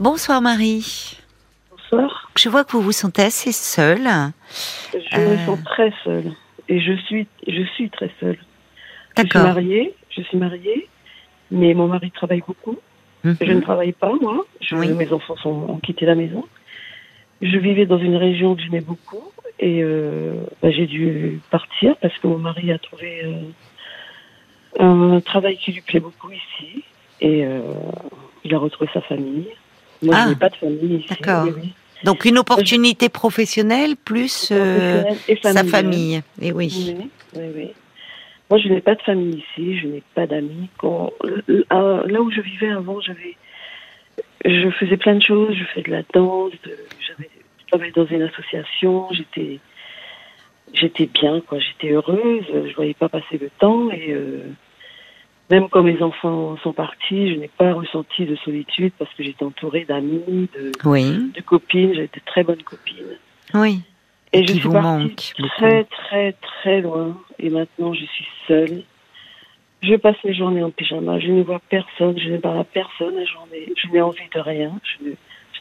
Bonsoir Marie. Bonsoir. Je vois que vous vous sentez assez seule. Je me Euh. sens très seule. Et je suis, je suis très seule. Je suis D'accord. mariée, je suis mariée, mais mon mari travaille beaucoup. Mhm. Je ne travaille pas, moi. Je- Oui. Mes enfants sont, ont quitté la maison. Je vivais dans une région que j'aimais beaucoup. Et euh, bah, j'ai dû partir parce que mon mari a trouvé euh, un travail qui lui plaît beaucoup ici. Et il a retrouvé sa famille. Moi, Ah. je n'ai pas de famille ici. D'accord. Oui. Donc une opportunité professionnelle plus euh, Professionnelle sa famille. Et oui. Oui, oui, oui. Moi, je n'ai pas de famille ici, je n'ai pas d'amis. Quand- euh, Là où je vivais avant, j'avais, je faisais plein de choses. Je faisais de la danse, de, j'avais, je travaillais dans une association. J'étais, j'étais bien, quoi. J'étais heureuse. Je voyais pas passer le temps et euh, même quand mes enfants sont partis, je n'ai pas ressenti de solitude parce que j'étais entourée d'amis, de, Oui. de copines. J'avais de très bonnes copines. Oui. Et Qui je suis partie très, très, très loin. Et maintenant, je suis seule. Je passe mes journées en pyjama. Je ne vois personne. Je ne parle à personne la journée. Je n'ai envie de rien. Je,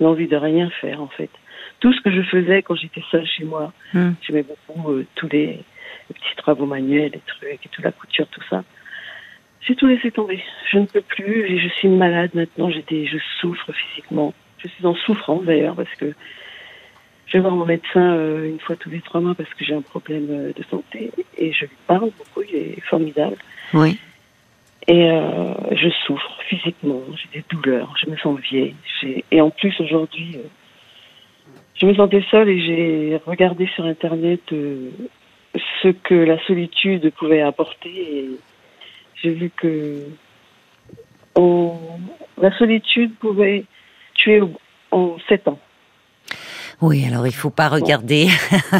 n'ai envie de rien faire, en fait. Tout ce que je faisais quand j'étais seule chez moi, Hmm. j'aimais beaucoup euh, tous les, les petits travaux manuels, les trucs et toute la couture, tout ça. J'ai tout laissé tomber. Je ne peux plus. Et je suis malade maintenant. J'étais, je souffre physiquement. Je suis en souffrance d'ailleurs parce que je vais voir mon médecin euh, une fois tous les trois mois parce que j'ai un problème euh, de santé et je lui parle beaucoup, il est formidable. Oui. Et euh, je souffre physiquement, j'ai des douleurs, je me sens vieille. j'ai- Et en plus aujourd'hui, euh, je me sentais seule et j'ai regardé sur Internet ce que la solitude pouvait apporter et j'ai vu que la solitude pouvait tuer en sept ans. Oui, alors il faut pas regarder.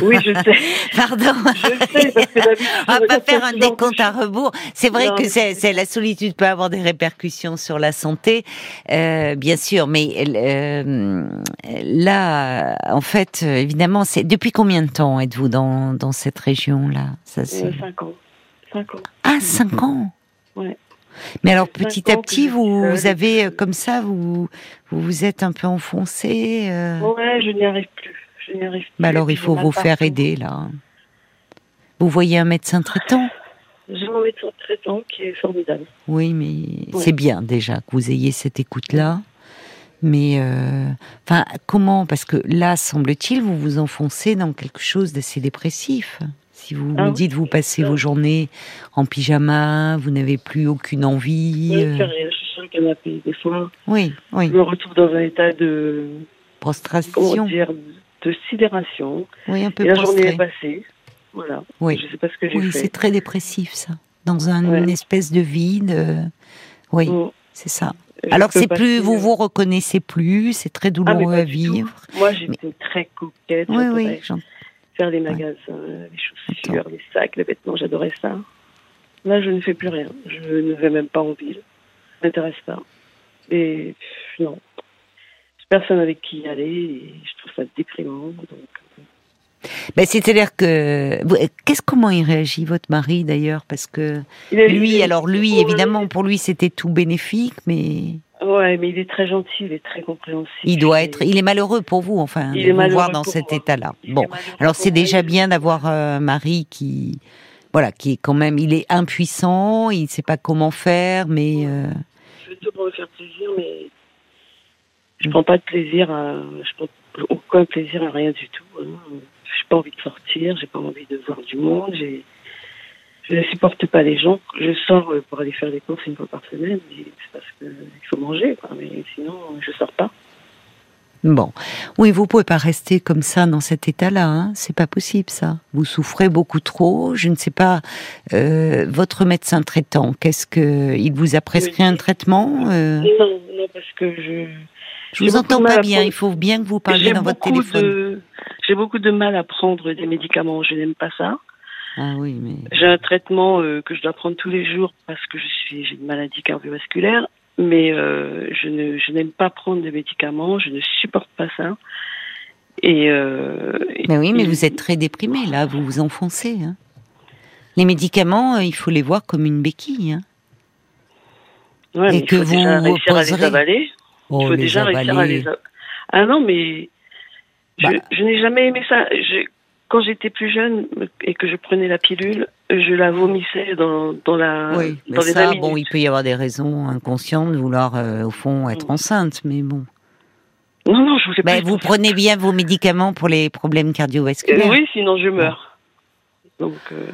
Oui, je sais. Pardon. Je sais, parce que On va pas faire un décompte à rebours. C'est vrai Non, que c'est, la solitude peut avoir des répercussions sur la santé, euh, bien sûr. Mais euh, là, en fait, évidemment, c'est depuis combien de temps êtes-vous dans dans cette région-là? Ça, c'est... Euh, cinq ans. Cinq ans. Ah, cinq ans? Ouais. Mais alors petit à petit, vous, avez euh, comme ça, vous vous vous êtes un peu enfoncé. euh. Ouais, je n'y arrive plus. Je n'y arrive plus. Bah alors il faut vous faire aider là. Vous voyez un médecin traitant? J'ai mon médecin traitant qui est formidable. Oui, mais Ouais. c'est bien déjà que vous ayez cette écoute-là. Mais euh, enfin, comment? Parce que là, semble-t-il, vous vous enfoncez dans quelque chose d'assez dépressif. Si vous Ah me oui. dites, vous passez vos journées en pyjama, vous n'avez plus aucune envie. Je euh. Je suis sur le canapé. Des fois, oui, oui, je me retrouve dans un état de, prostration. dire, de sidération. Oui, un peu Et la journée est passée. Voilà. Oui. Je ne sais pas ce que j'ai Oui, fait. c'est très dépressif ça. Dans un- Ouais. une espèce de vide. euh, Oui, Bon, c'est ça. je Alors c'est plus, vous vous reconnaissez plus, c'est très Ah, mais douloureux à vivre. Moi, j'étais très coquette. Oui, oui, Faire les magasins, les chaussures, les sacs, les vêtements, j'adorais ça. Là, je ne fais plus rien. Je ne vais même pas en ville. Ça m'intéresse pas. Et non. Personne avec qui y aller et je trouve ça déprimant. Donc, Ben, c'est-à-dire que qu'est-ce comment il réagit votre mari d'ailleurs? Parce que lui alors lui évidemment pour lui c'était tout bénéfique mais Ouais, mais il est très gentil, il est très compréhensif. il doit être il est malheureux pour vous enfin Il de vous voir dans cet état-là. Bon alors c'est déjà bien d'avoir un mari qui voilà qui est quand même il est impuissant il sait pas comment faire mais euh, Je fais tout pour me faire plaisir, mais je prends pas de plaisir à, je prends aucun plaisir à rien du tout. hein. J'ai pas envie de sortir, j'ai pas envie de voir du monde, j'ai, je ne supporte pas les gens. Je sors euh, pour aller faire des courses une fois par semaine, c'est parce que il faut manger, quoi. Mais sinon, je sors pas. Bon, oui, vous pouvez pas rester comme ça dans cet état-là. Hein. C'est pas possible, ça. Vous souffrez beaucoup trop. Je ne sais pas. euh, votre médecin traitant, qu'est-ce que il vous a prescrit un traitement euh, Non, non, parce que je, Je vous entends pas bien. prendre- Il faut bien que vous parliez dans votre téléphone. de, j'ai beaucoup de mal à prendre des médicaments. Je n'aime pas ça. Ah oui, mais J'ai un traitement euh, que je dois prendre tous les jours parce que je suis j'ai une maladie cardiovasculaire, mais euh, je ne je n'aime pas prendre de médicaments, je ne supporte pas ça. Et euh, mais oui, mais et- vous êtes très déprimé là. Vous vous enfoncez. Hein. Les médicaments, il faut les voir comme une béquille. Hein. ouais, et mais il que déjà vous réussir à les avaler. Oh, il faut les déjà réussir à avaler. les. a- Ah non, mais je, Bah. je n'ai jamais aimé ça. Je- quand j'étais plus jeune et que je prenais la pilule, je la vomissais dans, dans la Oui, mais dans les ça, bon, il peut y avoir des raisons inconscientes de vouloir, euh, au fond, être Mm. enceinte, mais bon. Non, non, je voulais pas. Ben, être vous prenez bien vos médicaments pour les problèmes Euh, cardiovasculaires. oui, sinon je meurs. Donc, euh,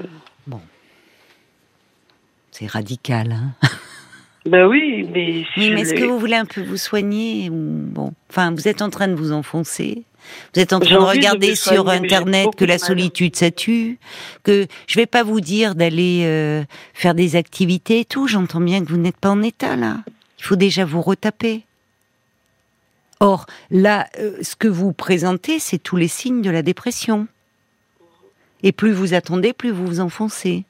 C'est radical, hein. bah oui, mais. si Oui, je mais est-ce que vous voulez un peu vous soigner ou bon, enfin, vous êtes en train de vous enfoncer. Vous êtes en train de regarder sur internet que la solitude ça tue, que je vais pas vous dire d'aller euh, faire des activités et tout. J'entends bien que vous n'êtes pas en état là. Il faut déjà vous retaper. Or là, euh, ce que vous présentez, c'est tous les signes de la dépression. Et plus vous attendez, plus vous vous enfoncez.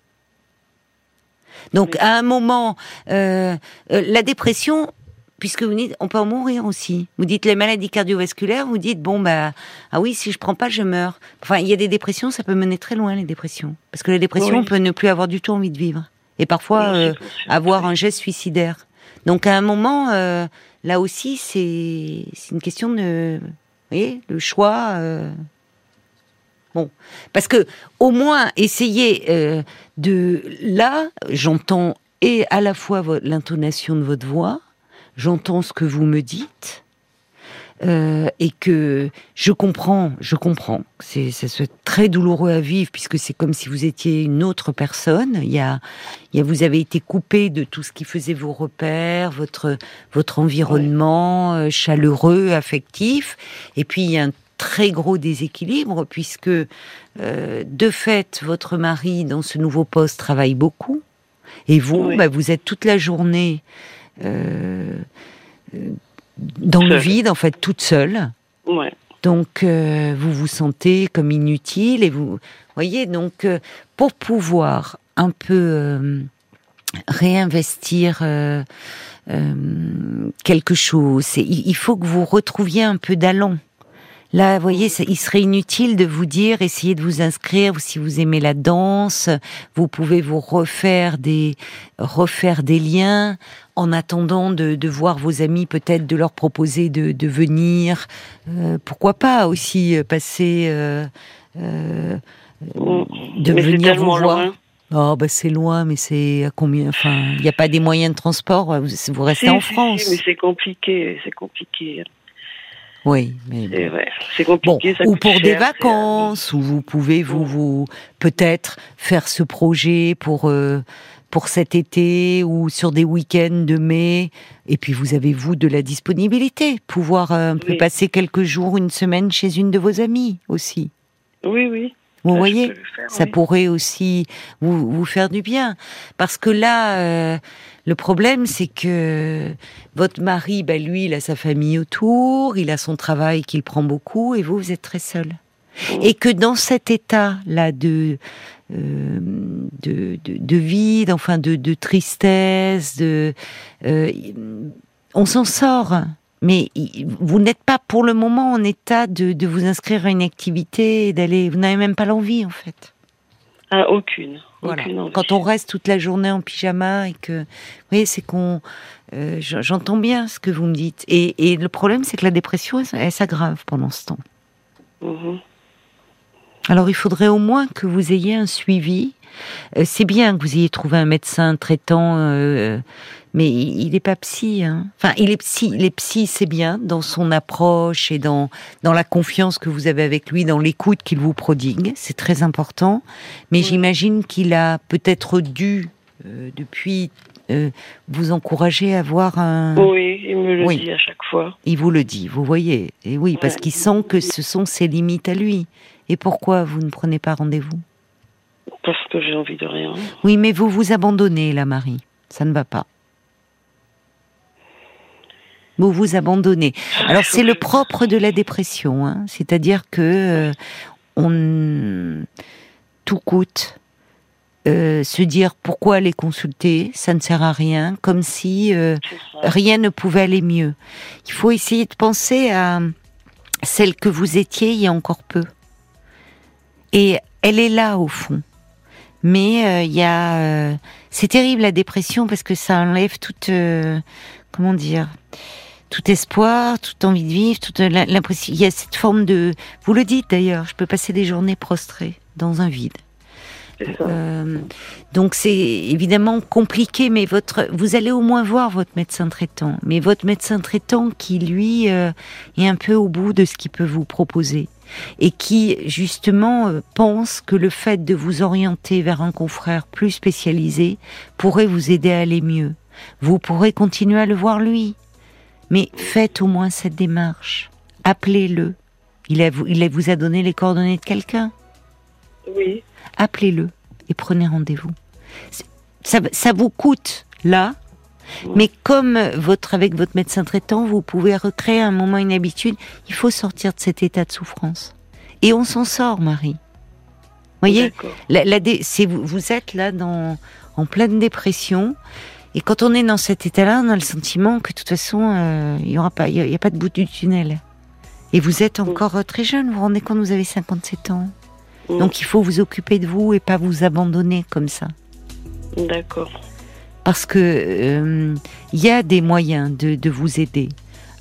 Donc à un moment, euh, la dépression, puisque vous dites, on peut en mourir aussi. Vous dites les maladies cardiovasculaires, vous dites bon bah ah oui si je prends pas je meurs. Enfin il y a des dépressions, ça peut mener très loin les dépressions, parce que la dépression Oui. on peut ne plus avoir du tout envie de vivre et parfois Oui, euh, avoir un geste suicidaire. Donc à un moment, euh, là aussi c'est c'est une question de, vous voyez, le choix. euh, Bon, parce que au moins essayer euh, de là, j'entends et à la fois l'intonation de votre voix, j'entends ce que vous me dites. euh, et que je comprends, je comprends. C'est, très douloureux à vivre puisque c'est comme si vous étiez une autre personne. Il y a, il y a, vous avez été coupé de tout ce qui faisait vos repères, votre, votre environnement euh, chaleureux, affectif. Et puis il y a un très gros déséquilibre puisque euh, de fait votre mari dans ce nouveau poste travaille beaucoup et vous bah, vous êtes toute la journée euh, dans le vide en fait toute seule Ouais. donc euh, vous vous sentez comme inutile et vous voyez donc euh, pour pouvoir un peu euh, réinvestir quelque chose, il faut que vous retrouviez un peu d'allant. Là, vous voyez, il serait inutile de vous dire, essayez de vous inscrire, si vous aimez la danse, vous pouvez vous refaire des, refaire des liens, en attendant de, de voir vos amis, peut-être de leur proposer de, de venir. Euh, pourquoi pas aussi euh, passer, euh, euh, de mais venir vous voir. loin. Oh, bah c'est loin, mais c'est à combien Enfin, il n'y a pas des moyens de transport. Vous, vous restez Si, en si, si, France. mais c'est compliqué, c'est compliqué. Oui, mais C'est c'est Bon, compliqué. ça ou pour des cher, euh, vacances, où vous pouvez vous, vous peut-être faire ce projet pour euh, pour cet été ou sur des week-ends de mai. Et puis vous avez vous de la disponibilité, pouvoir euh, un peu Oui. passer quelques jours, une semaine chez une de vos amies aussi. Oui, oui. Vous voyez, faire, ça oui. pourrait aussi vous, vous faire du bien. Parce que là, euh, le problème, c'est que votre mari, ben lui, il a sa famille autour, il a son travail qu'il prend beaucoup, et vous, vous êtes très seul. Et que dans cet état-là de, euh, de, de, de vide, enfin de, de tristesse, de, euh, on s'en sort. Mais vous n'êtes pas pour le moment en état de, de vous inscrire à une activité et d'aller. Vous n'avez même pas l'envie en fait. Ah, aucune. Voilà. aucune envie. Quand on reste toute la journée en pyjama et que, vous voyez, c'est qu'on. euh, J'entends bien ce que vous me dites. Et, et le problème, c'est que la dépression, elle, elle s'aggrave pendant ce temps. Mhm. Alors il faudrait au moins que vous ayez un suivi. Euh, c'est bien que vous ayez trouvé un médecin traitant, euh, mais il n'est pas psy. Hein. Enfin, il est psy. Il est psy, c'est bien dans son approche et dans dans la confiance que vous avez avec lui, dans l'écoute qu'il vous prodigue. C'est très important. Mais Oui. j'imagine qu'il a peut-être dû euh, depuis euh, vous encourager à avoir un. Oui, il me le Oui. dit à chaque fois. Il vous le dit, vous voyez. Et oui, parce qu'il sent que ce sont ses limites à lui. Et pourquoi vous ne prenez pas rendez-vous? Parce que j'ai envie de rien. Oui, mais vous vous abandonnez, là, Marie. Ça ne va pas. Vous vous abandonnez. Alors c'est le propre de la dépression, hein. c'est-à-dire que euh, on tout coûte. euh, se dire pourquoi aller consulter, ça ne sert à rien, comme si euh, rien ne pouvait aller mieux. Il faut essayer de penser à celle que vous étiez il y a encore peu. Et elle est là au fond. Mais euh, il y a, euh, c'est terrible la dépression parce que ça enlève toute, euh, comment dire, tout espoir, toute envie de vivre, toute l'impression. Il y a cette forme de. Vous le dites d'ailleurs. Je peux passer des journées prostrées dans un vide. Euh, donc c'est évidemment compliqué, mais votre, vous allez au moins voir votre médecin traitant. Mais votre médecin traitant qui lui euh, est un peu au bout de ce qu'il peut vous proposer et qui justement euh, pense que le fait de vous orienter vers un confrère plus spécialisé pourrait vous aider à aller mieux. Vous pourrez continuer à le voir lui, mais faites au moins cette démarche. Appelez-le. Il, il vous a donné les coordonnées de quelqu'un? Oui appelez-le et prenez rendez-vous. Ça, vous coûte là, mais comme votre, avec votre médecin traitant, vous pouvez recréer un moment une habitude, il faut sortir de cet état de souffrance. Et on s'en sort, Marie. Voyez, la, vous, vous êtes là dans, en pleine dépression. Et quand on est dans cet état-là, on a le sentiment que de toute façon, euh, il n'y aura pas, il y a, pas de bout du tunnel. Et vous êtes encore euh, très jeune. Vous vous rendez compte, vous avez 57 ans. Mm. Donc il faut vous occuper de vous et pas vous abandonner comme ça. D'accord. Parce que il euh, y a des moyens de, de, vous aider.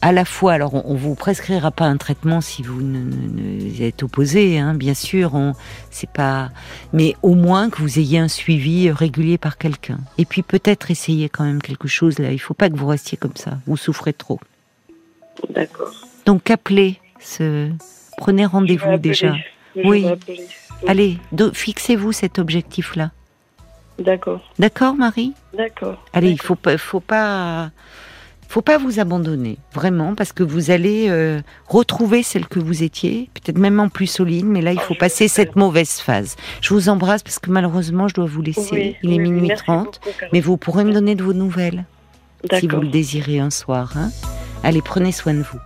À la fois, alors on, vous prescrira pas un traitement si vous ne, êtes opposé, hein, bien sûr. On, c'est pas, mais au moins que vous ayez un suivi régulier par quelqu'un. Et puis peut-être essayer quand même quelque chose là. Il faut pas que vous restiez comme ça. Vous souffrez trop. D'accord. Donc appelez, ce, prenez rendez-vous déjà oui. Allez, fixez-vous cet objectif-là. D'accord. D'accord, Marie? D'accord. Allez, il faut pas, faut pas, faut pas vous abandonner, vraiment, parce que vous allez euh, retrouver celle que vous étiez, peut-être même en plus solide, mais là, il faut passer cette mauvaise phase. Je vous embrasse parce que malheureusement, je dois vous laisser. il est minuit 30, mais vous pourrez me donner de vos nouvelles si vous le désirez un soir. Hein. Allez, prenez soin de vous.